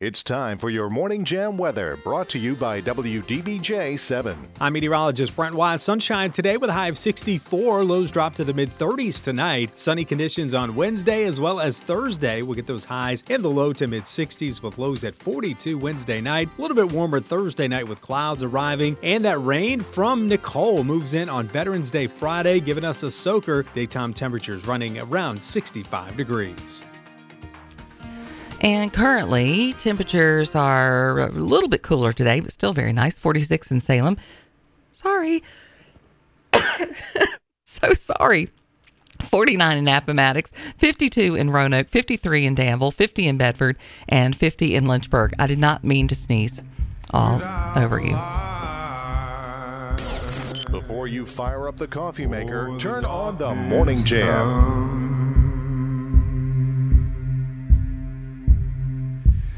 It's time for your Morning Jam weather, brought to you by WDBJ 7. I'm meteorologist Brent Watt. Sunshine today with a high of 64. Lows drop to the mid 30s tonight. Sunny conditions on Wednesday as well as Thursday. We'll get those highs in the low to mid 60s with lows at 42 Wednesday night. A little bit warmer Thursday night with clouds arriving. And that rain from Nicole moves in on Veterans Day Friday, giving us a soaker. Daytime temperatures running around 65 degrees. And currently, temperatures are a little bit cooler today, but still very nice 46 in Salem. Sorry. so sorry. 49 in Appomattox, 52 in Roanoke, 53 in Danville, 50 in Bedford, and 50 in Lynchburg. I did not mean to sneeze all over you. Before you fire up the coffee maker, turn on the Morning Jam.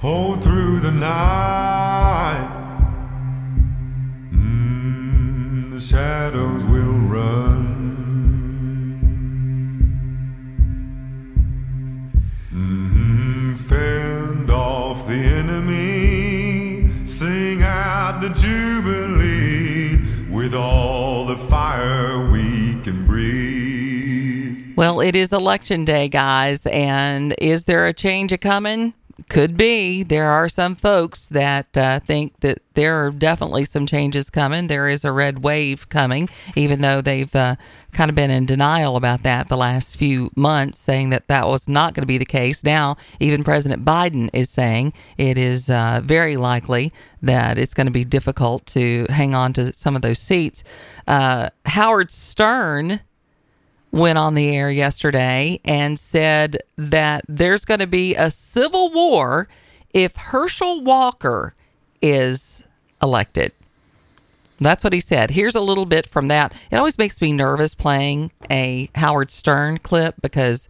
Hold through the night. Mm, the shadows will run. Mm, fend off the enemy, sing out the jubilee with all the fire we can breathe. Well, it is election day, guys, and is there a change a coming? Could be. There are some folks that uh, think that there are definitely some changes coming. There is a red wave coming, even though they've uh, kind of been in denial about that the last few months, saying that that was not going to be the case. Now, even President Biden is saying it is uh, very likely that it's going to be difficult to hang on to some of those seats. Uh, Howard Stern went on the air yesterday and said that there's going to be a civil war if Herschel Walker is elected. That's what he said. Here's a little bit from that. It always makes me nervous playing a Howard Stern clip because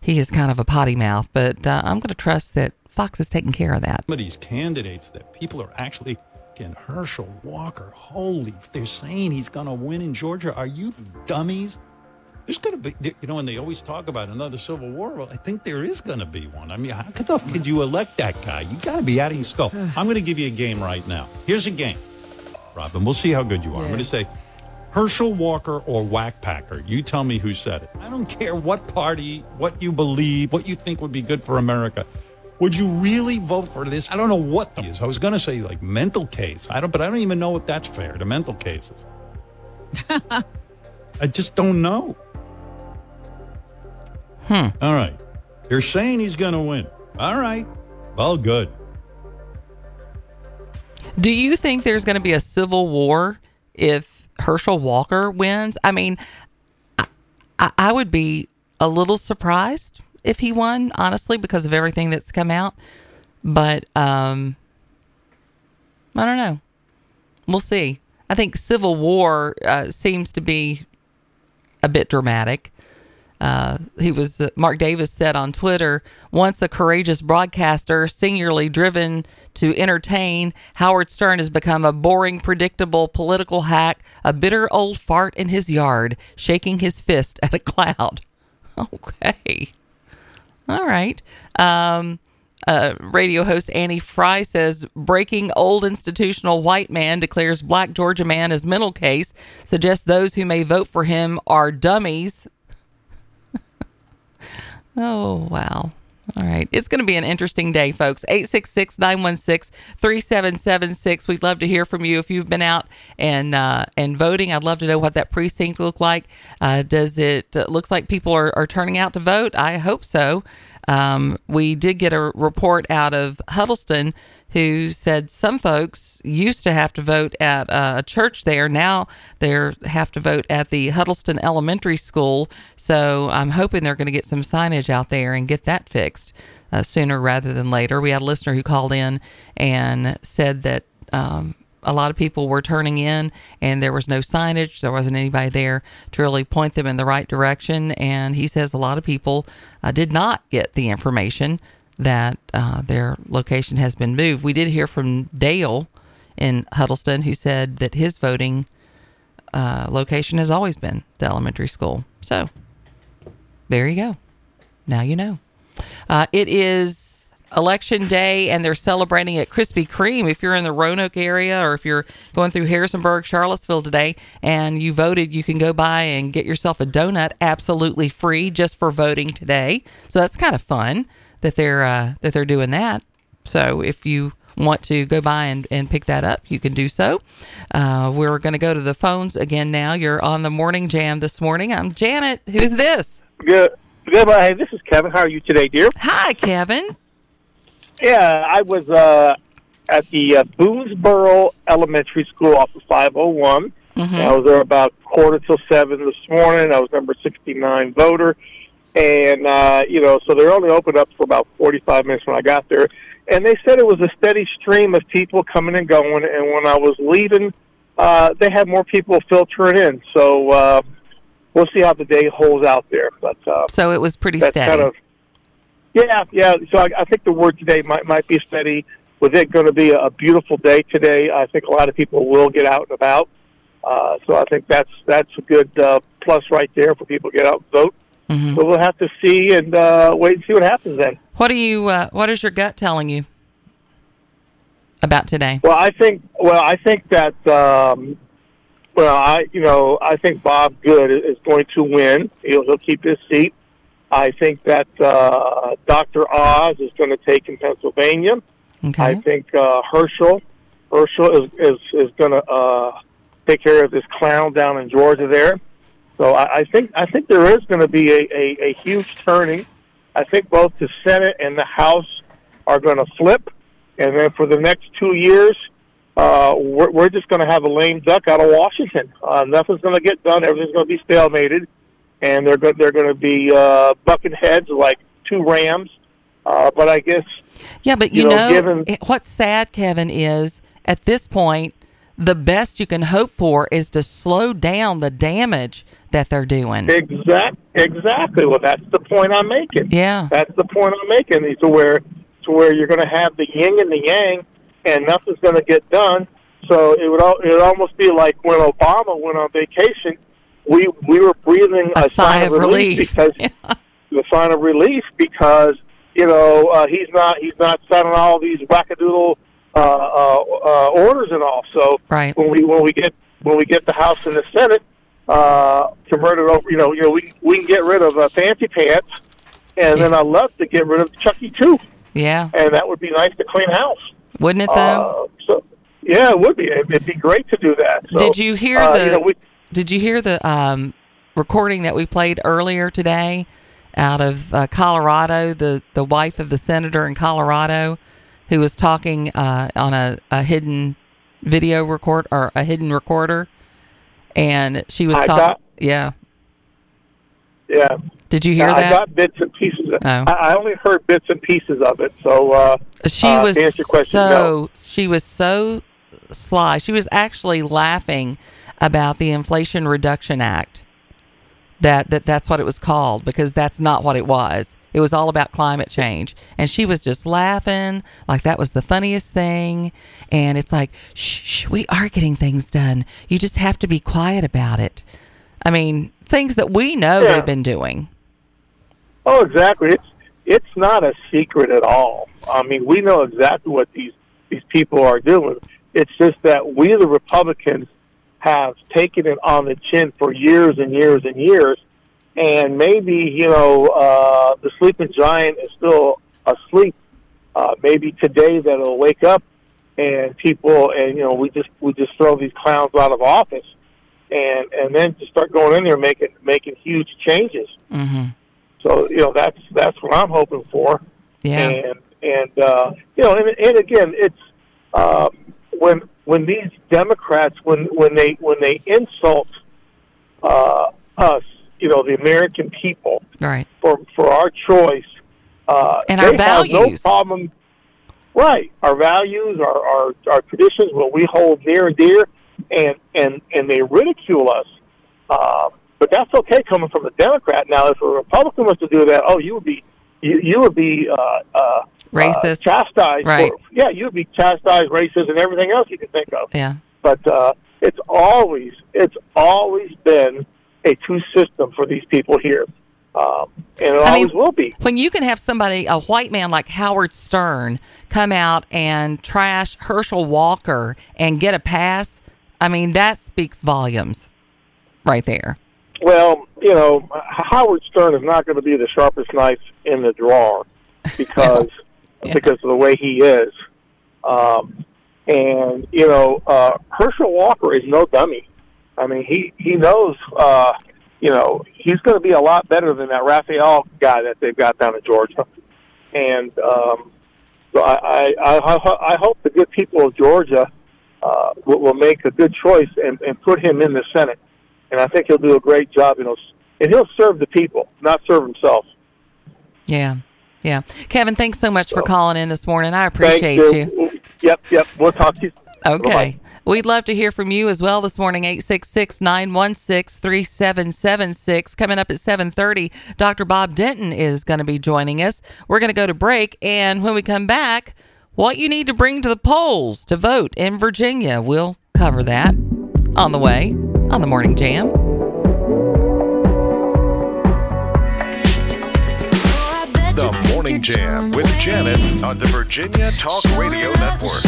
he is kind of a potty mouth, but uh, I'm going to trust that Fox is taking care of that. Some of these candidates that people are actually getting Herschel Walker, holy, they're saying he's going to win in Georgia. Are you dummies? There's going to be, you know, and they always talk about another civil war. Well, I think there is going to be one. I mean, how could, could you elect that guy? You got to be out of your skull. I'm going to give you a game right now. Here's a game, Robin. We'll see how good you are. Yeah. I'm going to say Herschel Walker or Wack Packer. You tell me who said it. I don't care what party, what you believe, what you think would be good for America. Would you really vote for this? I don't know what the is. I was going to say like mental case. I don't, but I don't even know if that's fair. The mental cases. I just don't know. Hmm. All right. You're saying he's going to win. All right. Well, good. Do you think there's going to be a civil war if Herschel Walker wins? I mean, I, I would be a little surprised if he won, honestly, because of everything that's come out. But um, I don't know. We'll see. I think civil war uh, seems to be a bit dramatic. He was uh, Mark Davis said on Twitter, once a courageous broadcaster, singularly driven to entertain, Howard Stern has become a boring, predictable political hack, a bitter old fart in his yard, shaking his fist at a cloud. Okay, all right. Um, uh, radio host Annie Frey says breaking old institutional white man declares black Georgia man as mental case, suggests those who may vote for him are dummies. Oh, wow. All right. It's going to be an interesting day, folks. 866 916 3776. We'd love to hear from you if you've been out and uh, and voting. I'd love to know what that precinct looked like. Uh, does it uh, looks like people are, are turning out to vote? I hope so. Um, we did get a report out of Huddleston who said some folks used to have to vote at a church there. Now they have to vote at the Huddleston Elementary School. So I'm hoping they're going to get some signage out there and get that fixed uh, sooner rather than later. We had a listener who called in and said that um, a lot of people were turning in and there was no signage. There wasn't anybody there to really point them in the right direction. And he says a lot of people uh, did not get the information that uh, their location has been moved. We did hear from Dale in Huddleston who said that his voting uh, location has always been the elementary school. So there you go. Now you know. Uh, it is election day and they're celebrating at Krispy Kreme. If you're in the Roanoke area or if you're going through Harrisonburg, Charlottesville today, and you voted, you can go by and get yourself a donut absolutely free just for voting today. So that's kind of fun that they're uh, that they're doing that. So if you want to go by and, and pick that up, you can do so. Uh, we're going to go to the phones again now. You're on the morning jam this morning. I'm Janet. Who's this? Good. Goodbye. Hey, this is Kevin. How are you today, dear? Hi, Kevin. Yeah, I was uh, at the uh, Boonsboro Elementary School off of 501. Mm-hmm. I was there about quarter till seven this morning. I was number 69 voter. And, uh, you know, so they're only open up for about 45 minutes when I got there. And they said it was a steady stream of people coming and going. And when I was leaving, uh, they had more people filtering in. So uh, we'll see how the day holds out there. But uh, So it was pretty steady. kind of yeah, yeah. So I, I think the word today might might be steady. With it going to be a beautiful day today, I think a lot of people will get out and about. Uh, so I think that's that's a good uh, plus right there for people to get out and vote. Mhm. So we'll have to see and uh, wait and see what happens then. What do you? Uh, what is your gut telling you about today? Well, I think well, I think that um, well, I you know I think Bob Good is going to win. He'll, he'll keep his seat. I think that uh, Dr. Oz is going to take in Pennsylvania. I think uh, Herschel Herschel is is, is going to uh, take care of this clown down in Georgia there. So I, I think I think there is going to be a, a, a huge turning. I think both the Senate and the House are going to flip, and then for the next two years, uh, we're, we're just going to have a lame duck out of Washington. Uh, nothing's going to get done. Everything's going to be stalemated, and they're go- they're going to be uh, bucking heads like two rams. Uh, but I guess Yeah, but you, you know, know, given- it- what's sad, Kevin, is at this point, the best you can hope for is to slow down the damage that they're doing. Exact, exactly. Well, that's the point I'm making. Yeah. That's the point I'm making. To where to where you're going to have the yin and the yang, and nothing's going to get done. So it would it would almost be like when Obama went on vacation. We we were breathing A sigh of relief. because Yeah. the sign of relief because you know uh, he's not he's not signing all these wackadoodle uh, uh, uh, orders and all. So Right. when we when we get when we get the House and the Senate uh, converted over, you know, you know, we we can get rid of uh, fancy pants, and then I'd love to get rid of Chucky too, Yeah. and that would be nice to clean house. Wouldn't it though? Uh, so yeah, it would be. It'd be great to do that. So, Did you hear uh, the? You know, we, did you hear the um, recording that we played earlier today out of uh, Colorado? The the wife of the senator in Colorado, who was talking uh, on a, a hidden video record or a hidden recorder, and she was talking. Yeah. yeah. Did you hear I that? got bits and pieces. Of, Oh. I, I only heard bits and pieces of it. So uh, she uh, was to answer your question, so no. she was so sly. She was actually laughing about the Inflation Reduction Act. That, that that's what it was called because that's not what it was. It was all about climate change, and she was just laughing like that was the funniest thing. And it's like, shh, shh, we are getting things done. You just have to be quiet about it. I mean, things that we know Yeah. they've been doing. Oh, exactly. It's it's not a secret at all. I mean, we know exactly what these these people are doing. It's just that we, the Republicans, have taken it on the chin for years and years and years, and maybe you know uh, the sleeping giant is still asleep. Uh, maybe today that it'll wake up, and people, and you know, we just we just throw these clowns out of office, and and then just start going in there making making huge changes. hmm So you know that's that's what I'm hoping for. Yeah. And and uh, you know, and, and again, it's uh, when when these Democrats when when they when they insult uh, us, you know, the American people Right. for for our choice, uh, And our values. no problem. Right, our values, our, our our traditions, what we hold near and dear, and and and they ridicule us. Uh, but that's okay coming from a Democrat. Now, if a Republican was to do that, oh, you would be you, you would be uh, uh, Racist. uh, chastised. Right. For, yeah, you would be chastised, racist, and everything else you can think of Yeah. but uh, it's always it's always been a two system for these people here. um, and it I always mean, will be. When you can have somebody, a white man like Howard Stern, come out and trash Herschel Walker and get a pass, I mean, that speaks volumes right there. Well, you know, Howard Stern is not going to be the sharpest knife in the drawer because Yeah. because of the way he is. Um, and you know, uh, Herschel Walker is no dummy. I mean, he he knows. Uh, you know, he's going to be a lot better than that Raphael guy that they've got down in Georgia. And um, so I, I, I, I hope the good people of Georgia uh, will, will make a good choice and, and put him in the Senate. And I think he'll do a great job. You know, and he'll serve the people, not serve himself. Yeah. Yeah. Kevin, thanks so much for oh. calling in this morning. I appreciate you. Yep, yep. We'll talk to you. Okay. Bye-bye. We'd love to hear from you as well this morning, 866-916-3776. Coming up at 730, Dr. Bob Denton is going to be joining us. We're going to go to break, and when we come back, what you need to bring to the polls to vote in Virginia. We'll cover that on the way on the Morning Jam. Morning Jam with Janet on the Virginia Talk Radio Network.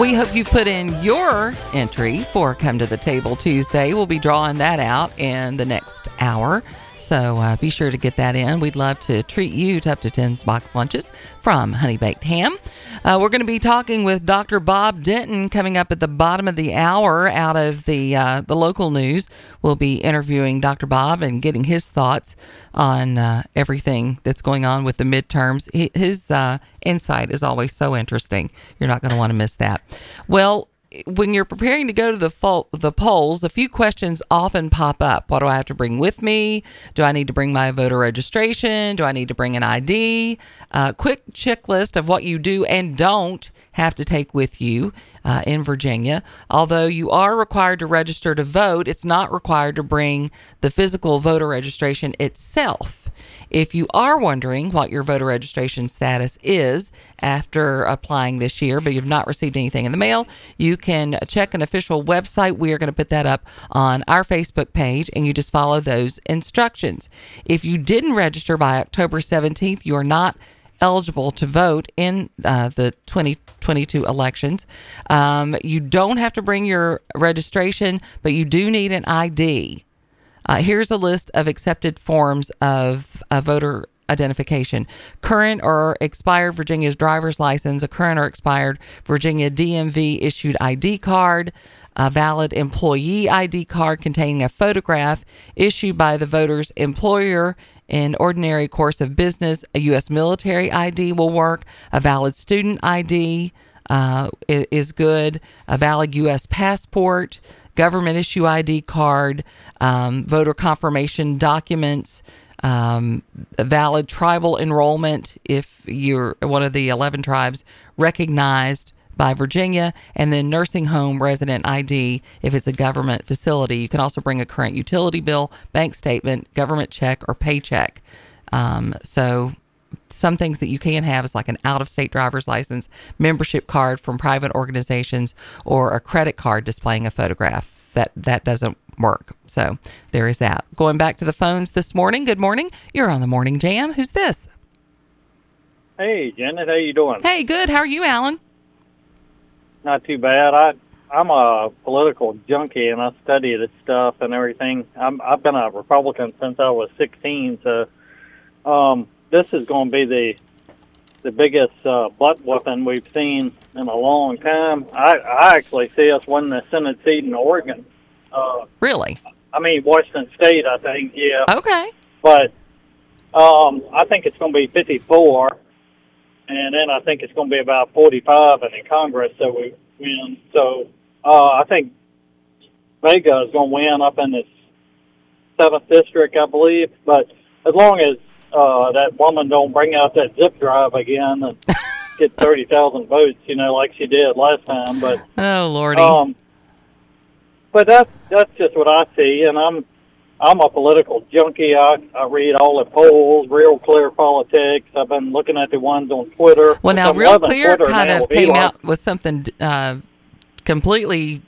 We hope you've put in your entry for Come to the Table Tuesday. We'll be drawing that out in the next hour. So uh, be sure to get that in. We'd love to treat you to up to 10 box lunches from Honey Baked Ham. Uh, we're going to be talking with Dr. Bob Denton coming up at the bottom of the hour out of the, uh, the local news. We'll be interviewing Dr. Bob and getting his thoughts on uh, everything that's going on with the midterms. His uh, insight is always so interesting. You're not going to want to miss that. Well, when you're preparing to go to the the polls, a few questions often pop up. What do I have to bring with me? Do I need to bring my voter registration? Do I need to bring an ID? Uh, quick checklist of what you do and don't have to take with you uh, in Virginia. Although you are required to register to vote, it's not required to bring the physical voter registration itself. If you are wondering what your voter registration status is after applying this year, but you've not received anything in the mail, you can check an official website. We are going to put that up on our Facebook page, and you just follow those instructions. If you didn't register by October 17th, you are not eligible to vote in uh, the 2022 elections. Um, you don't have to bring your registration, but you do need an ID. Uh, here's a list of accepted forms of uh, voter identification current or expired Virginia's driver's license, a current or expired Virginia DMV issued ID card, a valid employee ID card containing a photograph issued by the voter's employer in ordinary course of business, a U.S. military ID will work, a valid student ID uh, is good, a valid U.S. passport, government issue ID card, um, voter confirmation documents, um, valid tribal enrollment if you're one of the 11 tribes recognized by Virginia, and then nursing home resident ID if it's a government facility. You can also bring a current utility bill, bank statement, government check, or paycheck. Um, so some things that you can have is like an out of state driver's license, membership card from private organizations, or a credit card displaying a photograph. That that doesn't work. So there is that. Going back to the phones this morning. Good morning. You're on the morning jam. Who's this? Hey, Janet, how you doing? Hey, good. How are you, Alan? Not too bad. I I'm a political junkie and I study this stuff and everything. I'm I've been a Republican since I was 16. So um, this is going to be the the biggest uh, butt whooping we've seen in a long time. I I actually see us winning the Senate seat in Oregon. Uh, Really? I mean Washington State. I think yeah. Okay. but um, I think it's going to be 54, and then I think it's going to be about 45 in Congress. So we win. So uh, I think Vega is going to win up in this seventh district, I believe. But as long as uh, that woman don't bring out that zip drive again, and get thirty thousand votes, you know, like she did last time. But Oh lordy. um, but that's that's just what I see, and I'm I'm a political junkie. I I read all the polls, Real Clear Politics. I've been looking at the ones on Twitter. well, now I'm Real Clear Twitter kind of came Elon. out with something uh, completely.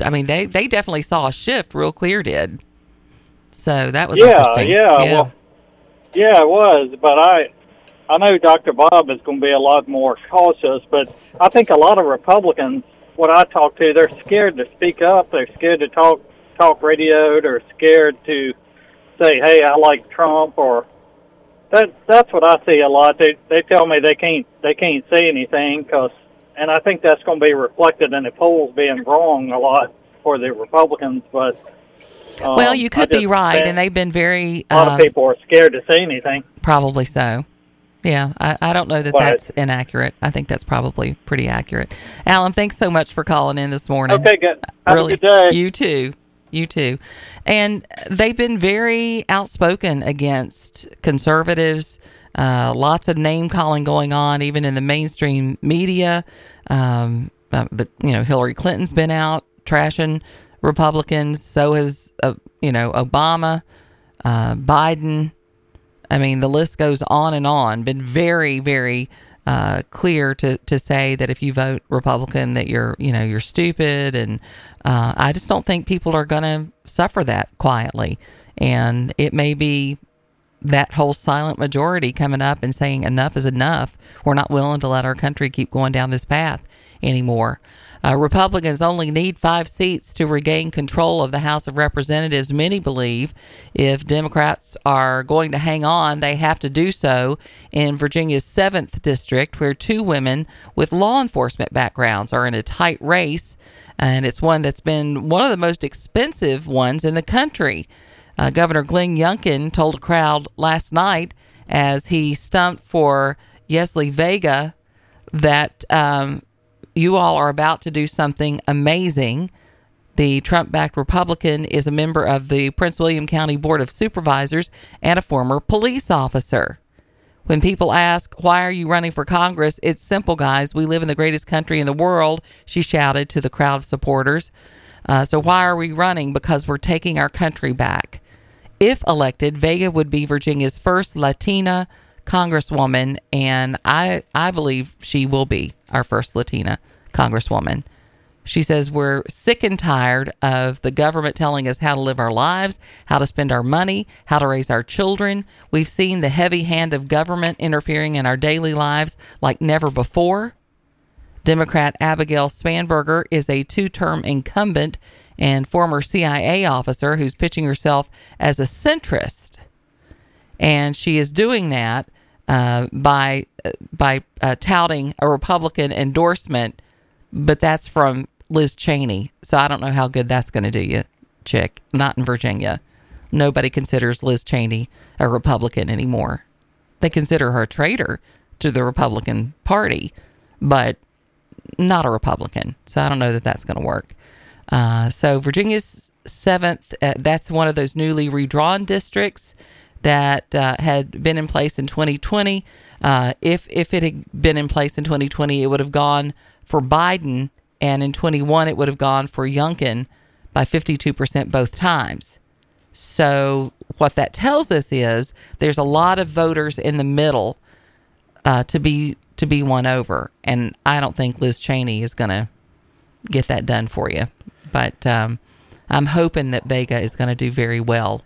I mean, they they definitely saw a shift. Real Clear did. So that was yeah, interesting. yeah, well, yeah, it was. But I, I know Dr. Bob is going to be a lot more cautious. But I think a lot of Republicans, what I talk to, they're scared to speak up. They're scared to talk talk radio. They're scared to say, "Hey, I like Trump," or that. That's what I see a lot. They they tell me they can't they can't say anything because, and I think that's going to be reflected in the polls being wrong a lot for the Republicans. But um, well, you could be right, and they've been very a lot um, of people are scared to say anything. Probably so. Yeah, I, I don't know that But- that's inaccurate. I think that's probably pretty accurate. Alan, thanks so much for calling in this morning. Okay, good. Have really, a good day. You too. You too. And they've been very outspoken against conservatives. Uh, lots of name calling going on, even in the mainstream media. Um, uh, the you know Hillary Clinton's been out trashing Republicans. So has uh, you know Obama, uh, Biden. I mean, the list goes on and on. Been very, very uh, clear to, to say that if you vote Republican, that you're you know you're stupid, and uh, I just don't think people are going to suffer that quietly. And it may be that whole silent majority coming up and saying enough is enough. We're not willing to let our country keep going down this path anymore. Uh, Republicans only need five seats to regain control of the House of Representatives. Many believe if Democrats are going to hang on, they have to do so in Virginia's 7th district, where two women with law enforcement backgrounds are in a tight race. And it's one that's been one of the most expensive ones in the country. Uh, Governor Glenn Youngkin told a crowd last night as he stumped for Yesli Vega that um, you all are about to do something amazing. The Trump backed Republican is a member of the Prince William County Board of Supervisors and a former police officer. When people ask, Why are you running for Congress? It's simple, guys. We live in the greatest country in the world, she shouted to the crowd of supporters. Uh, so, why are we running? Because we're taking our country back. If elected, Vega would be Virginia's first Latina congresswoman, and I, I believe she will be our first Latina congresswoman. She says we're sick and tired of the government telling us how to live our lives, how to spend our money, how to raise our children. We've seen the heavy hand of government interfering in our daily lives like never before. Democrat Abigail Spanberger is a two term incumbent and former CIA officer who's pitching herself as a centrist. And she is doing that uh, by, uh, by uh, touting a Republican endorsement, but that's from Liz Cheney. So I don't know how good that's going to do you, chick. Not in Virginia. Nobody considers Liz Cheney a Republican anymore. They consider her a traitor to the Republican Party, but not a Republican. So I don't know that that's going to work. Uh, so Virginia's seventh, uh, that's one of those newly redrawn districts that uh, had been in place in 2020. Uh, if if it had been in place in 2020, it would have gone for Biden, and in 21 it would have gone for Youngkin by 52% both times. So what that tells us is there's a lot of voters in the middle uh, to be to be won over, and I don't think Liz Cheney is going to get that done for you. But um, I'm hoping that Vega is going to do very well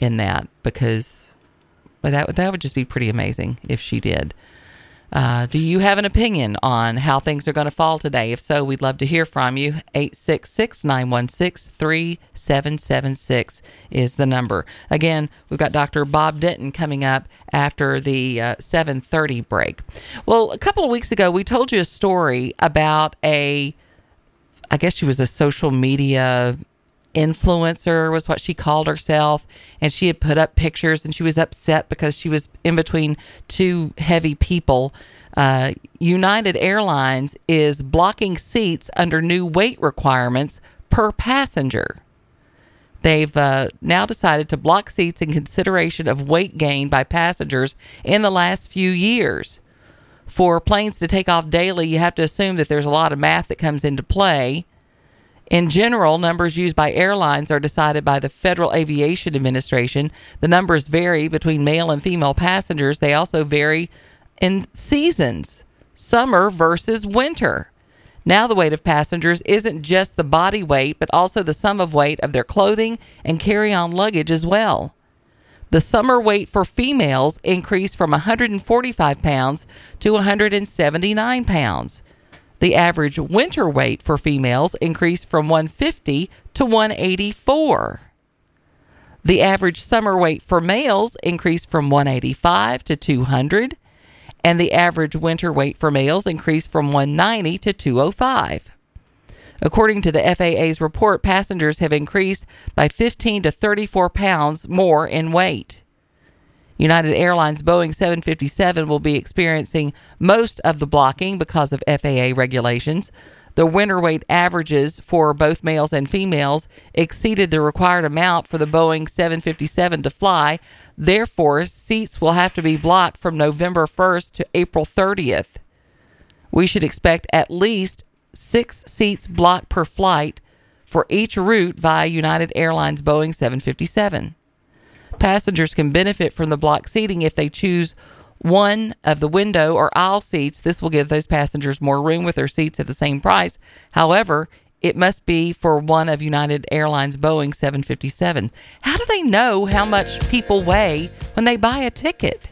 in that because that that would just be pretty amazing if she did. Uh, do you have an opinion on how things are going to fall today? If so, we'd love to hear from you. 866 916 3776 is the number. Again, we've got Dr. Bob Denton coming up after the uh, 730 break. Well, a couple of weeks ago, we told you a story about a, I guess she was a social media influencer was what she called herself. And she had put up pictures and she was upset because she was in between two heavy people. Uh, united airlines is blocking seats under new weight requirements per passenger. They've uh, now decided to block seats in consideration of weight gain by passengers in the last few years. For planes to take off daily, you have to assume that there's a lot of math that comes into play. In general, numbers used by airlines are decided by the Federal Aviation Administration. The numbers vary between male and female passengers. They also vary in seasons summer versus winter. Now, the weight of passengers isn't just the body weight, but also the sum of weight of their clothing and carry on luggage as well. The summer weight for females increased from 145 pounds to 179 pounds. The average winter weight for females increased from 150 to 184. The average summer weight for males increased from 185 to 200, and the average winter weight for males increased from 190 to 205. According to the FAA's report, passengers have increased by 15 to 34 pounds more in weight. United Airlines Boeing 757 will be experiencing most of the blocking because of FAA regulations. The winter weight averages for both males and females exceeded the required amount for the Boeing 757 to fly. Therefore, seats will have to be blocked from November 1st to April 30th. We should expect at least six seats blocked per flight for each route via United Airlines Boeing 757. Passengers can benefit from the block seating if they choose one of the window or aisle seats. This will give those passengers more room with their seats at the same price. However, it must be for one of United Airlines Boeing 757. How do they know how much people weigh when they buy a ticket?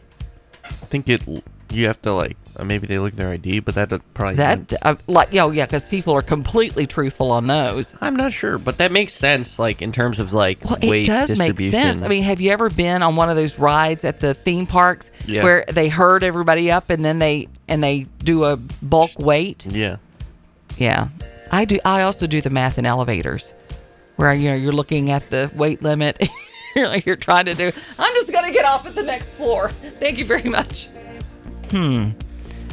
I think it. You have to like maybe they look at their ID, but that probably That uh, like oh yeah, because people are completely truthful on those. I'm not sure, but that makes sense. Like in terms of like Well, weight it does make sense. I mean, have you ever been on one of those rides at the theme parks Yeah. where they herd everybody up and then they and they do a bulk weight? yeah, Yeah, I do. I also do the math in elevators, where you know you're looking at the weight limit. you're like you're trying to do. I'm just gonna get off at the next floor. Thank you very much. Hmm.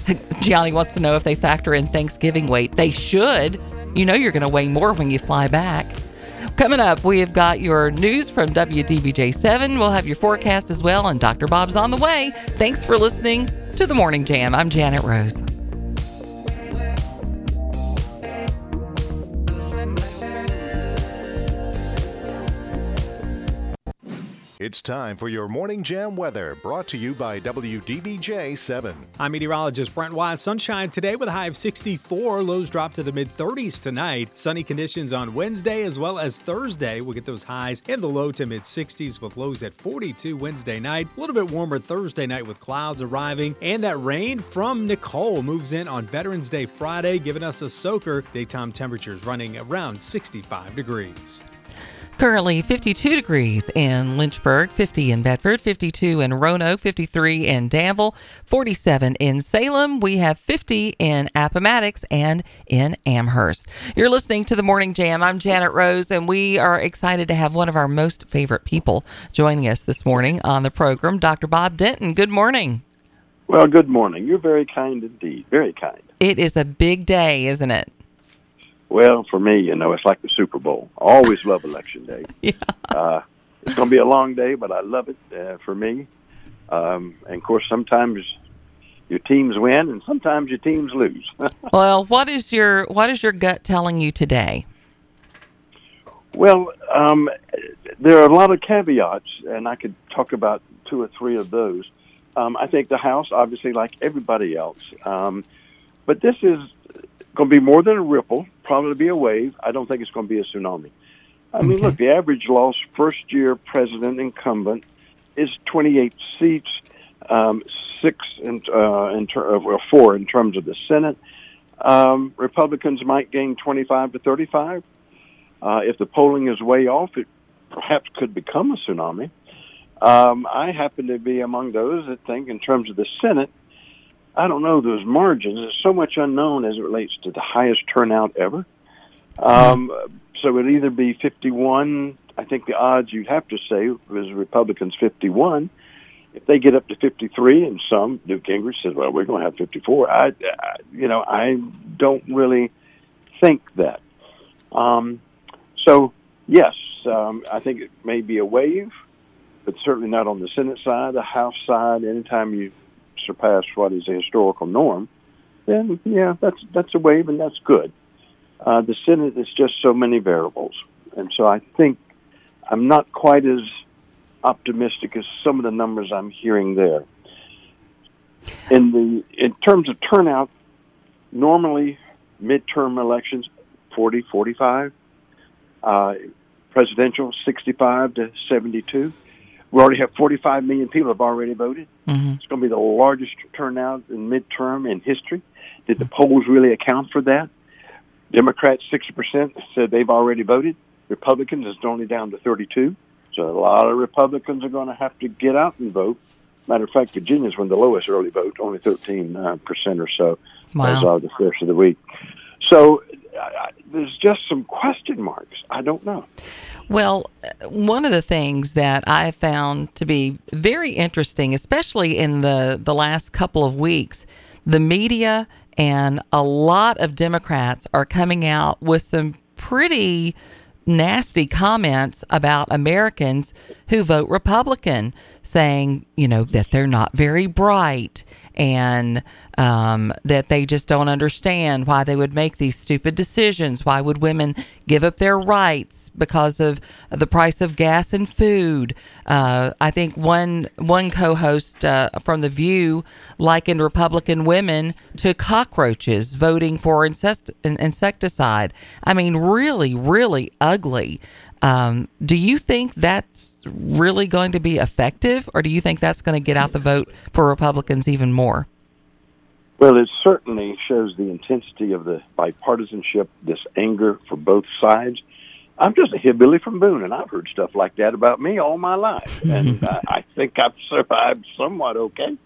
Gianni wants to know if they factor in Thanksgiving weight. They should. You know you're going to weigh more when you fly back. Coming up, we have got your news from WDBJ7. We'll have your forecast as well, and Dr. Bob's on the way. Thanks for listening to the Morning Jam. I'm Janet Rose. It's time for your Morning Jam weather, brought to you by WDBJ 7. I'm meteorologist Brent Wild. Sunshine today with a high of 64. Lows drop to the mid 30s tonight. Sunny conditions on Wednesday as well as Thursday. We'll get those highs in the low to mid 60s with lows at 42 Wednesday night. A little bit warmer Thursday night with clouds arriving. And that rain from Nicole moves in on Veterans Day Friday, giving us a soaker. Daytime temperatures running around 65 degrees. Currently 52 degrees in Lynchburg, 50 in Bedford, 52 in Roanoke, 53 in Danville, 47 in Salem. We have 50 in Appomattox and in Amherst. You're listening to the Morning Jam. I'm Janet Rose, and we are excited to have one of our most favorite people joining us this morning on the program, Dr. Bob Denton. Good morning. Well, good morning. You're very kind indeed. Very kind. It is a big day, isn't it? Well, for me, you know, it's like the Super Bowl. I always love Election Day. Yeah. Uh, it's going to be a long day, but I love it uh, for me. Um, and of course, sometimes your teams win, and sometimes your teams lose. Well, what is your what is your gut telling you today? well, um, there are a lot of caveats, and I could talk about two or three of those. Um, I think the House, obviously, like everybody else, um, but this is going to be more than a ripple, probably be a wave. I don't think it's going to be a tsunami. I mean, Okay. look, the average loss first year president incumbent is 28 seats, um, six in, uh, in ter- uh, well, four in terms of the Senate. Um, Republicans might gain 25 to 35. Uh, if the polling is way off, it perhaps could become a tsunami. Um, I happen to be among those that think, in terms of the Senate, I don't know those margins. There's so much unknown as it relates to the highest turnout ever. Um, so it'd either be 51. I think the odds you'd have to say was Republicans 51. If they get up to 53, and some Newt Gingrich says, "Well, we're going to have 54," I, I you know, I don't really think that. Um, so yes, um, I think it may be a wave, but certainly not on the Senate side. The House side, anytime you surpass what is a historical norm, then yeah, that's that's a wave and that's good. Uh, the Senate is just so many variables, and so I think I'm not quite as optimistic as some of the numbers I'm hearing there. In the in terms of turnout, normally midterm elections 40 45 uh, presidential 65 to 72 we already have 45 million people have already voted. Mm-hmm. it's going to be the largest turnout in midterm in history. Did the polls really account for that? Democrats 60% said they've already voted. Republicans is only down to 32 so a lot of republicans are going to have to get out and vote. Matter of fact virginia's one of the lowest early vote only 13 uh, percent or so. As of the first of the week. So I, there's just some question marks. I don't know. Well, uh, one of the things that I found to be very interesting, especially in the, the last couple of weeks, the media and a lot of Democrats are coming out with some pretty nasty comments about Americans who vote Republican, saying, you know, that they're not very bright and um, that they just don't understand why they would make these stupid decisions. Why would women give up their rights because of the price of gas and food? Uh, I think one one co-host uh, from The View likened Republican women to cockroaches voting for insecticide. I mean, really, really ugly. Um, do you think that's really going to be effective, or do you think that's going to get out the vote for Republicans even more? Well, it certainly shows the intensity of the bipartisanship, this anger for both sides. I'm just a hillbilly from Boone, and I've heard stuff like that about me all my life, and I, I think I've survived somewhat okay.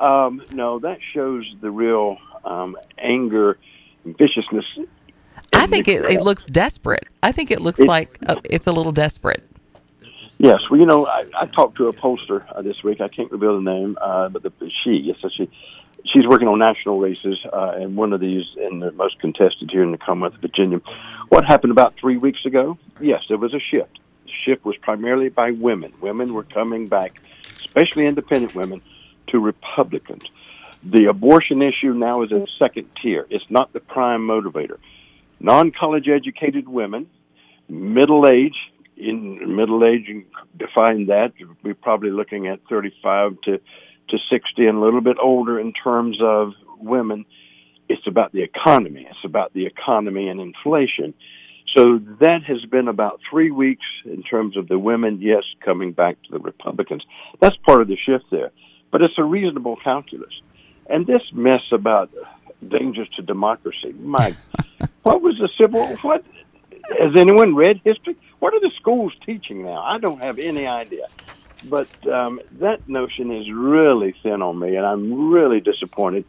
Um, no, that shows the real um, anger, and viciousness. I think it, it looks desperate. I think it looks It- like uh, it's a little desperate. Yes, well, you know, I, I talked to a pollster uh, this week. I can't reveal the name, uh, but the, she, yes, so she, she's working on national races, uh, and one of these, and the most contested here in the Commonwealth of Virginia. What happened about three weeks ago? Yes, there was a shift. The shift was primarily by women. Women were coming back, especially independent women, to Republicans. The abortion issue now is in second tier. It's not the prime motivator. Non-college educated women, middle age, in middle age, and define that, we're probably looking at 35 to, to 60 and a little bit older in terms of women. It's about the economy. It's about the economy and inflation. So that has been about three weeks in terms of the women, yes, coming back to the Republicans. That's part of the shift there. But it's a reasonable calculus. And this mess about dangers to democracy, my, what was the civil, what, has anyone read history? What are the schools teaching now? I don't have any idea. But um, that notion is really thin on me, and I'm really disappointed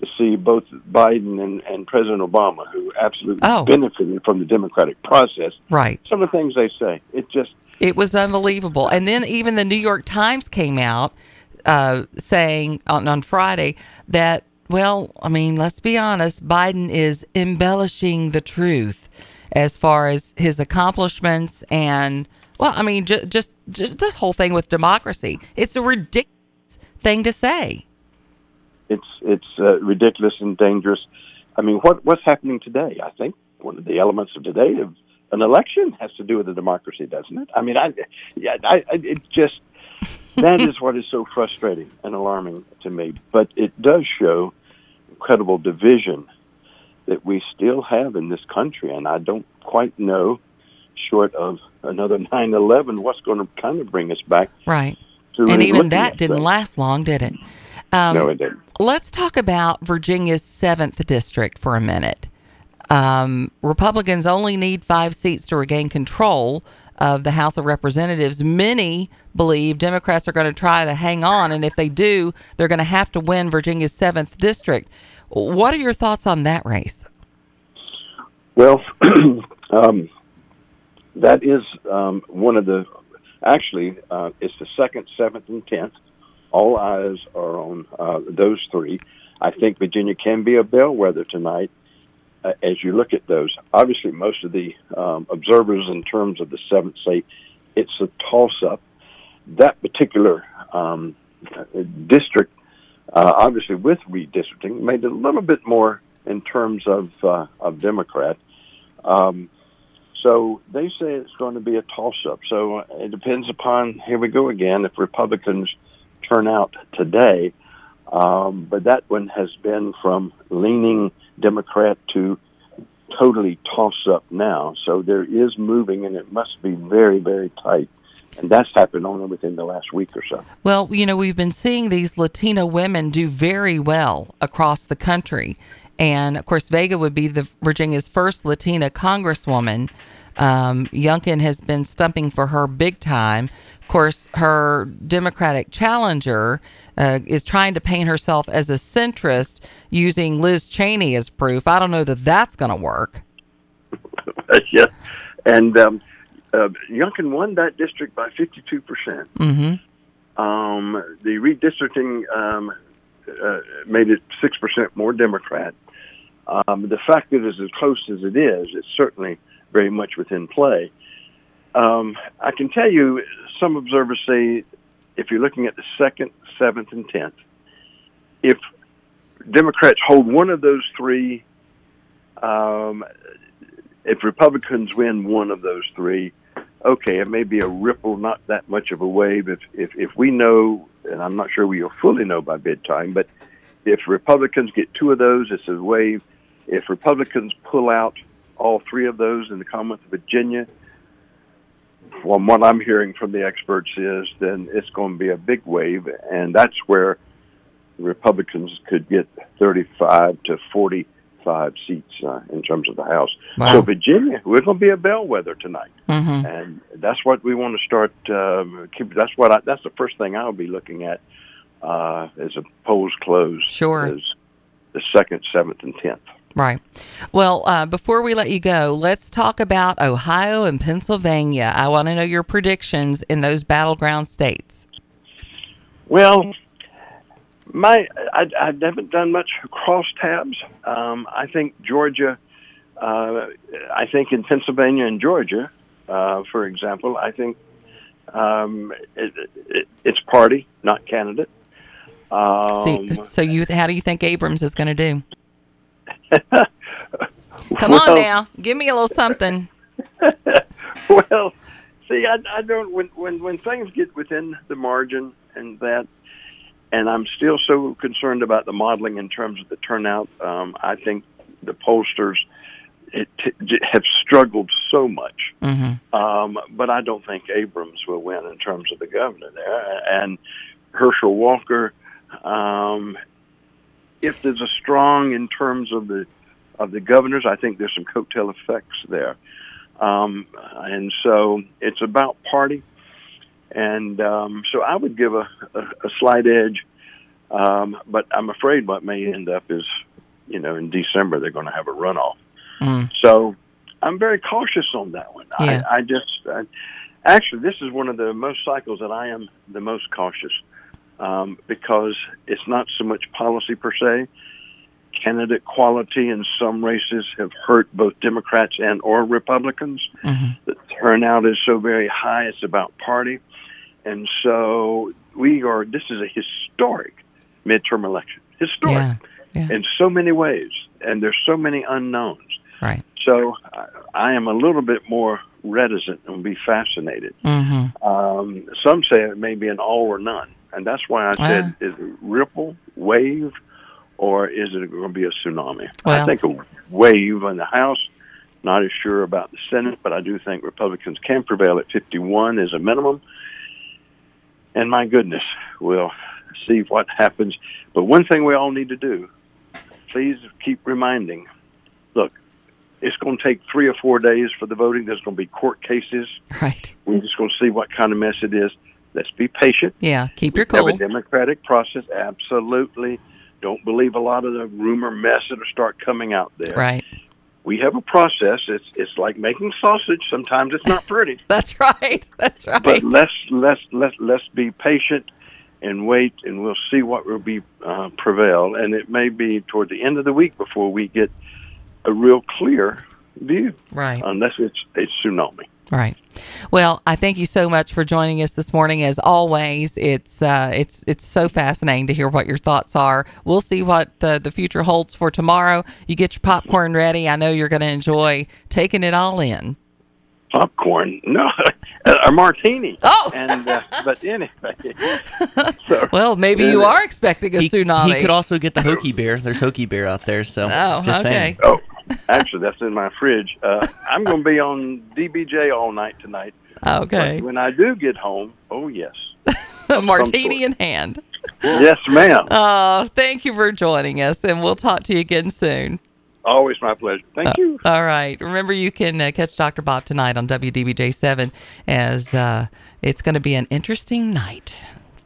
to see both Biden and, and President Obama, who absolutely Oh. benefited from the democratic process, Right. some of the things they say. It just, It was unbelievable. And then even the New York Times came out uh, saying on, on Friday that, well, I mean, let's be honest, Biden is embellishing the truth as far as his accomplishments and, well, I mean, ju- just just the whole thing with democracy. It's a ridiculous thing to say. it's it's uh, ridiculous and dangerous. I mean, what what's happening today? I think one of the elements of today of an election has to do with the democracy, doesn't it? I mean, I yeah, I, I it just that is what is so frustrating and alarming to me. But it does show incredible division that we still have in this country, and I don't quite know, short of another 9/11, what's going to kind of bring us back Right. to And even that didn't things. last long, did it? Um, No, it didn't. Let's talk about Virginia's seventh district for a minute. Um, Republicans only need five seats to regain control of the House of Representatives. Many believe Democrats are going to try to hang on, and if they do, they're going to have to win Virginia's seventh district. What are your thoughts on that race? Well, um, that is um, one of the. Actually, uh, it's the second, seventh, and tenth. All eyes are on uh, those three. I think Virginia can be a bellwether tonight uh, as you look at those. Obviously, most of the um, observers, in terms of the seventh, say it's a toss-up. That particular um, district uh, obviously with redistricting, made it a little bit more in terms of uh, of Democrat. Um, so they say it's going to be a toss-up. So it depends upon. Here we go again. If Republicans turn out today, um, but that one has been from leaning Democrat to totally toss-up now. So there is moving, and it must be very, very tight. And that's happened only within the last week or so. Well, you know, we've been seeing these Latina women do very well across the country. And of course, Vega would be the Virginia's first Latina congresswoman. Um, Youngkin has been stumping for her big time. Of course, her Democratic challenger uh, is trying to paint herself as a centrist using Liz Cheney as proof. I don't know that that's going to work. yes. And um, uh, Youngkin won that district by 52%. Mm-hmm. Um, the redistricting um, uh, made it 6% more Democrat. Um, the fact that it's as close as it is, it's certainly very much within play. Um, I can tell you, some observers say if you're looking at the second, seventh, and tenth, if Democrats hold one of those three, um, if Republicans win one of those three, okay, it may be a ripple, not that much of a wave. If if if we know, and I'm not sure we'll fully know by bedtime, but if Republicans get two of those, it's a wave. If Republicans pull out all three of those in the Commonwealth of Virginia, from what I'm hearing from the experts is, then it's going to be a big wave, and that's where Republicans could get 35 to 45 seats uh, in terms of the House. Wow. So Virginia, we're going to be a bellwether tonight, Mm-hmm. and that's what we want to start. Um, keep, that's what I, that's the first thing I'll be looking at uh, as the polls close. Sure. is the second, seventh, and tenth. Right. Well, uh, before we let you go, let's talk about Ohio and Pennsylvania. I want to know your predictions in those battleground states. Well, my I, I haven't done much crosstabs. Um, I think Georgia. Uh, I think in Pennsylvania and Georgia, uh, for example, I think um, it, it, it's party, not candidate. Um, so, so you, how do you think Abrams is going to do? Come on now, give me a little something. well, see, I, I don't when when when things get within the margin and that, and I'm still so concerned about the modeling in terms of the turnout. Um, I think the pollsters it, t- have struggled so much, Mm-hmm. um, but I don't think Abrams will win in terms of the governor there. And Herschel Walker, um, if there's a strong in terms of the of the governors, I think there's some coattail effects there. Um, and so it's about party. And um, so I would give a, a, a slight edge. Um, but I'm afraid what may end up is, you know, in December they're going to have a runoff. Mm. So I'm very cautious on that one. Yeah. I, I just, I, actually, this is one of the most cycles that I am the most cautious um, because it's not so much policy per se. Candidate quality in some races have hurt both Democrats and or Republicans. Mm-hmm. The turnout is so very high; it's about party, and so we are. This is a historic midterm election, historic Yeah. Yeah. in so many ways, and there's so many unknowns. Right. So I, I am a little bit more reticent and be fascinated. Mm-hmm. Um, some say it may be an all or none, and that's why I said, is it ripple, wave, or is it going to be a tsunami? Well- I think a wave in the House. Not as sure about the Senate, but I do think Republicans can prevail at 51 as a minimum. And my goodness, we'll see what happens. But one thing we all need to do, please keep reminding. Look, it's going to take three or four days for the voting. There's going to be court cases. Right. We're just going to see what kind of mess it is. Let's be patient. Yeah. Keep your We have a democratic process. Absolutely. Don't believe a lot of the rumor mess that'll start coming out there. Right. We have a process. It's it's like making sausage. Sometimes it's not pretty. That's right. That's right. but let's let's let's let's be patient and wait, and we'll see what will be uh, prevail. And it may be toward the end of the week before we get a real clear view, right. unless it's it's tsunami. Right. Well, I thank you so much for joining us this morning. As always, it's uh, it's it's so fascinating to hear what your thoughts are. We'll see what the the future holds for tomorrow. You get your popcorn ready. I know you're going to enjoy taking it all in. Popcorn, no, a martini. Oh, and uh, but anyway, so Well, maybe you are expecting a He, tsunami. he could also get the Hokie beer. There's Hokie beer out there. So Oh, just saying. okay. Oh, actually, that's in my fridge. Uh, I'm going to be on DBJ all night tonight. Okay. But when I do get home, oh yes, a martini in hand. yes, ma'am. Oh, thank you for joining us, and we'll talk to you again soon. Always my pleasure. Thank you. Uh, all right. Remember, you can uh, catch Dr. Bob tonight on WDBJ 7 as uh, it's going to be an interesting night.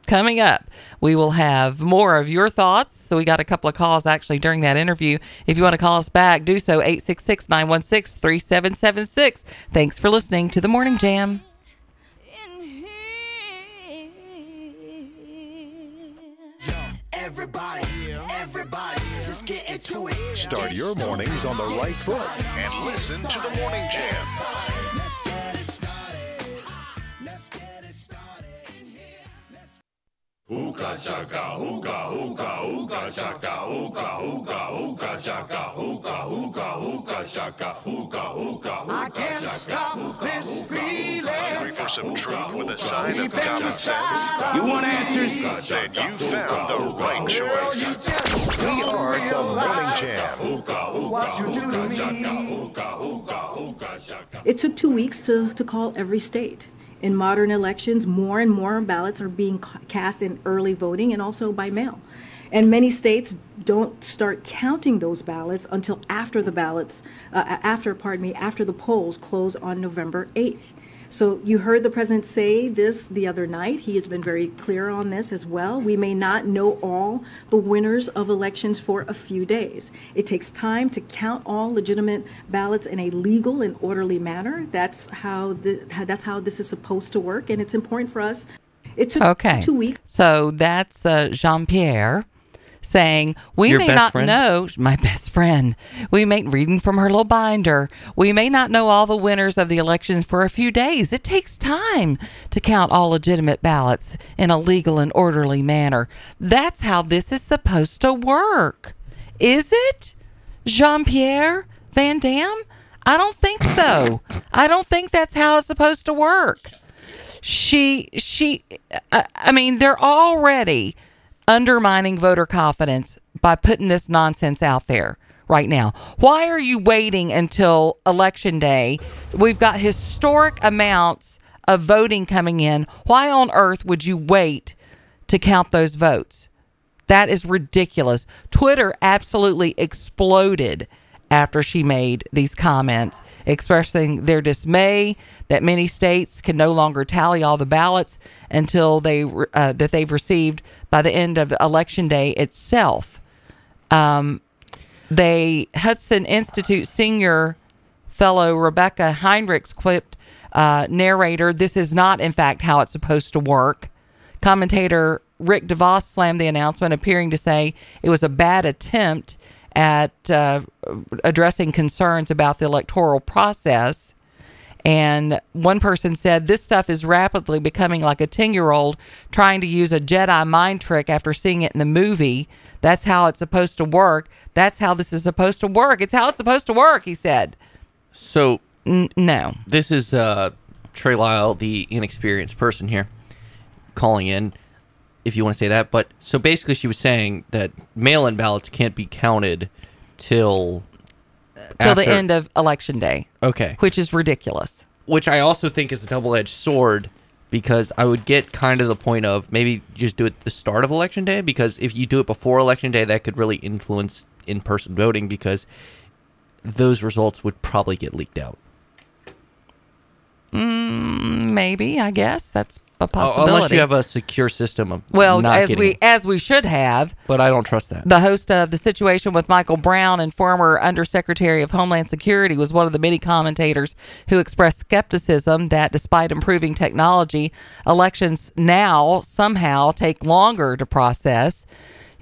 Coming up, we will have more of your thoughts. So, we got a couple of calls actually during that interview. If you want to call us back, do so 866 916 3776. Thanks for listening to the Morning Jam. Everybody, everybody, let's get into it. Start your mornings on the right foot and listen to the Morning Jam. Hookah chaka, hookah, hookah, hookah chaka, hookah, hookah, hookah chaka, hookah, hookah, hookah chaka, hookah, hookah, I can't stop this feeling. Hungry for some truth with a side of common sense? You want answers? Then you found the right choice. We are the Morning Jam. What you do to me? It took two weeks to, to call every state. In modern elections, more and more ballots are being cast in early voting and also by mail. And many states don't start counting those ballots until after the ballots, uh, after, pardon me, after the polls close on November 8th. So you heard the president say this the other night. He has been very clear on this as well. We may not know all the winners of elections for a few days. It takes time to count all legitimate ballots in a legal and orderly manner. That's how the, that's how this is supposed to work, and it's important for us. It took Okay. two weeks. So that's uh, Jean Pierre saying, We Your may not friend? know, my best friend, we may, reading from her little binder, we may not know all the winners of the elections for a few days. It takes time to count all legitimate ballots in a legal and orderly manner. That's how this is supposed to work. Is it? Jean Pierre Van Dam? I don't think so. I don't think that's how it's supposed to work she she I, I mean they're already undermining voter confidence by putting this nonsense out there right now. Why are you waiting until election day? We've got historic amounts of voting coming in. Why on earth would you wait to count those votes? That is ridiculous. Twitter absolutely exploded after she made these comments, expressing their dismay that many states can no longer tally all the ballots until they uh, that they've received by the end of election day itself. Um, they Hudson Institute senior fellow Rebecca Heinrichs quipped, uh, narrator, "This is not, in fact, how it's supposed to work." Commentator Rick DeVos slammed the announcement, appearing to say it was a bad attempt at uh, addressing concerns about the electoral process. And one person said, This stuff is rapidly becoming like a 10 year old trying to use a Jedi mind trick after seeing it in the movie. That's how it's supposed to work. That's how this is supposed to work. It's how it's supposed to work, he said. So N- no. this is uh, Trey Lyle, the inexperienced person here, calling in, if you want to say that. But so basically, she was saying that mail-in ballots can't be counted till Till the end of election day, Okay, which is ridiculous. which I also think is a double-edged sword because I would get kind of the point of maybe just do it at the start of election day because if you do it before election day, that could really influence in-person voting because those results would probably get leaked out. Mm, maybe, I guess. That's a Oh, possibility. unless you have a secure system of well, as we it. as we should have. but I don't trust that. The host of the situation with Michael Brown and former Undersecretary of Homeland Security was one of the many commentators who expressed skepticism that despite improving technology, elections now somehow take longer to process.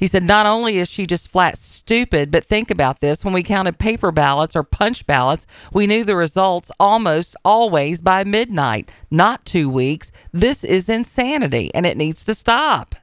He said, not only is she just flat stupid, but think about this. When we counted paper ballots or punch ballots, we knew the results almost always by midnight, not two weeks. This is insanity and it needs to stop.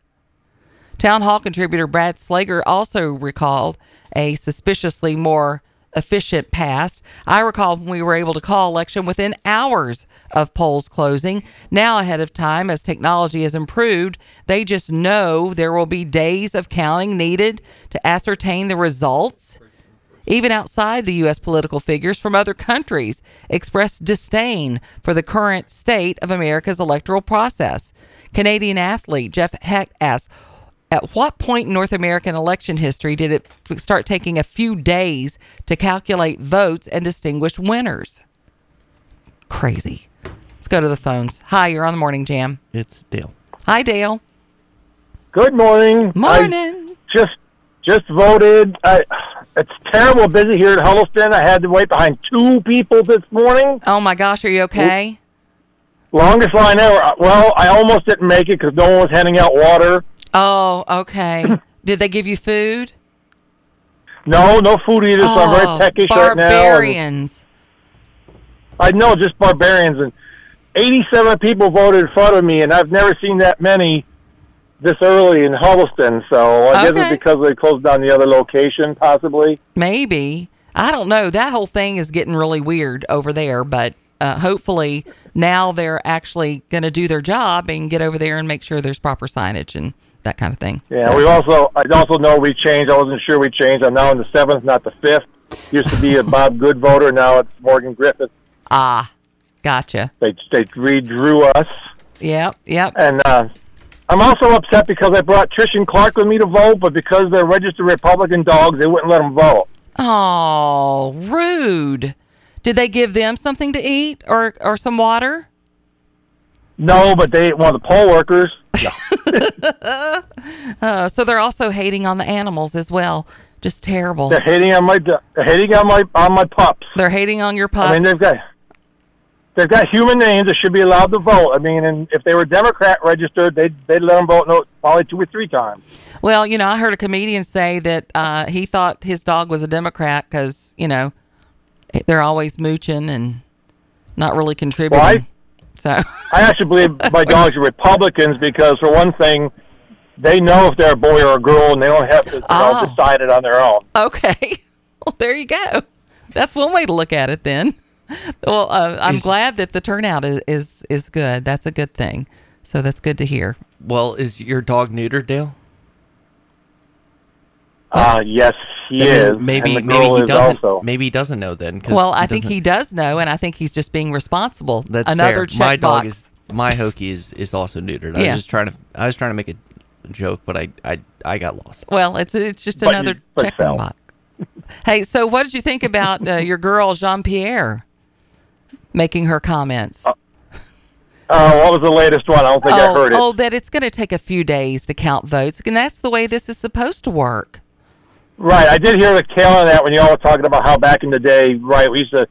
Townhall contributor Brad Slager also recalled a suspiciously more efficient past. I recall when we were able to call election within hours of polls closing. Now, ahead of time, as technology has improved, they just know there will be days of counting needed to ascertain the results. Even outside the U.S., political figures from other countries express disdain for the current state of America's electoral process. Canadian athlete Jeff Heck asked, at what point in North American election history did it start taking a few days to calculate votes and distinguish winners? Crazy. Let's go to the phones. Hi, you're on the morning jam. It's Dale. Hi, Dale. Good morning. Morning. I just just voted. I, it's terrible busy here at Huddleston. I had to wait behind two people this morning. Oh my gosh, are you okay? Longest line ever. Well, I almost didn't make it because no one was handing out water. Oh, okay. Did they give you food? No, no food either. so I'm Oh, very peckish right now. barbarians. I know, just barbarians. And 87 people voted in front of me, and I've never seen that many this early in Huddleston. So I guess it's because they closed down the other location, possibly. Maybe. I don't know. That whole thing is getting really weird over there, but uh, hopefully now they're actually going to do their job and get over there and make sure there's proper signage and that kind of thing. Yeah, So- we also I also know we changed. I wasn't sure we changed. I'm now in the seventh, not the fifth. Used to be a Bob Good voter. Now it's Morgan Griffith. Ah, gotcha. They they redrew us, Yep, yep. and uh, I'm also upset because I brought Trish and Clark with me to vote, but because they're registered Republican dogs, they wouldn't let them vote. Oh, rude. Did they give them something to eat or, or some water? No, but they ate one of the poll workers. Uh, so they're also hating on the animals as well. Just terrible. They're hating on my they're hating on my on my pups. They're hating on your pups. I mean, they've got they've got human names that should be allowed to vote. I mean, and if they were Democrat registered, they'd they'd let them vote no, probably two or three times. Well, you know, I heard a comedian say that uh, he thought his dog was a Democrat because, you know, they're always mooching and not really contributing. Well, I- so I actually believe my dogs are Republicans because, for one thing, they know if they're a boy or a girl, and they don't have to you Ah. decide it on their own. okay, well, there you go. That's one way to look at it. Then, well, uh, I'm Is- glad that the turnout is, is is good. That's a good thing. So that's good to hear. Well, is your dog neutered, Dale? Uh, yes, he Then is. Maybe maybe he doesn't. Also. Maybe he doesn't know then. 'cause Well, I think he does know, and I think he's just being responsible. That's Another fair. My dog is my Hokie is is also neutered. I Yeah. was just trying to I was trying to make a joke, but I I, I got lost. Well, it's it's just But another but checking box. hey, so what did you think about uh, your girl Jean Pierre making her comments? Uh, what was the latest one? I don't think I oh, heard it. oh, that it's going to take a few days to count votes, and that's the way this is supposed to work. Right, I did hear the tail end of that when you all were talking about how back in the day, right, we used to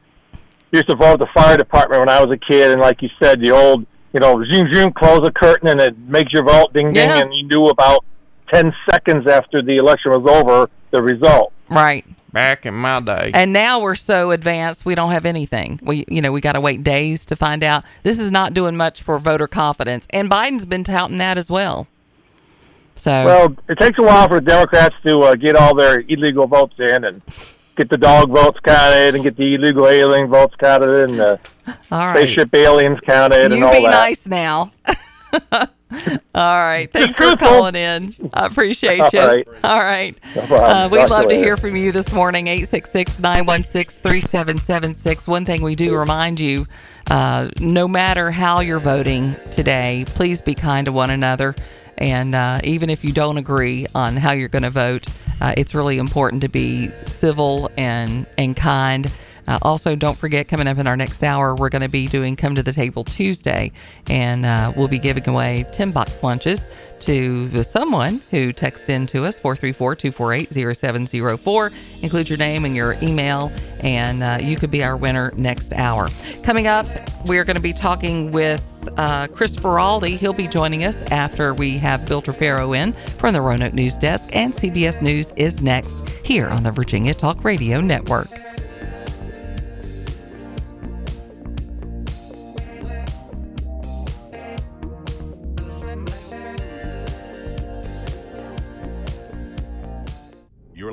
used to vote at the fire department when I was a kid, and like you said, the old, you know, zoom zoom, close a curtain, and it makes your vote, ding ding, Yeah. and you knew about ten seconds after the election was over the result. Right. Back in my day. And now we're so advanced, we don't have anything. We, you know, we got to wait days to find out. This is not doing much for voter confidence, and Biden's been touting that as well. So Well, it takes a while for the Democrats to uh, get all their illegal votes in and get the dog votes counted and get the illegal alien votes counted and the right. spaceship aliens counted and you all be that. nice now. All right. Thanks for calling in. I appreciate you. All right. All right. Uh, we'd love to hear from you this morning. 866 916 3776. One thing we do remind you uh, no matter how you're voting today, please be kind to one another. And uh, even if you don't agree on how you're going to vote, uh, it's really important to be civil and, and kind. Uh, also, don't forget, coming up in our next hour, we're going to be doing Come to the Table Tuesday, and uh, we'll be giving away 10 box lunches to someone who texts in to us, 434 248 0704. Include your name and your email, and uh, you could be our winner next hour. Coming up, we're going to be talking with uh, Chris Feraldi. He'll be joining us after we have Bill Trefero in from the Roanoke News Desk, and CBS News is next here on the Virginia Talk Radio Network.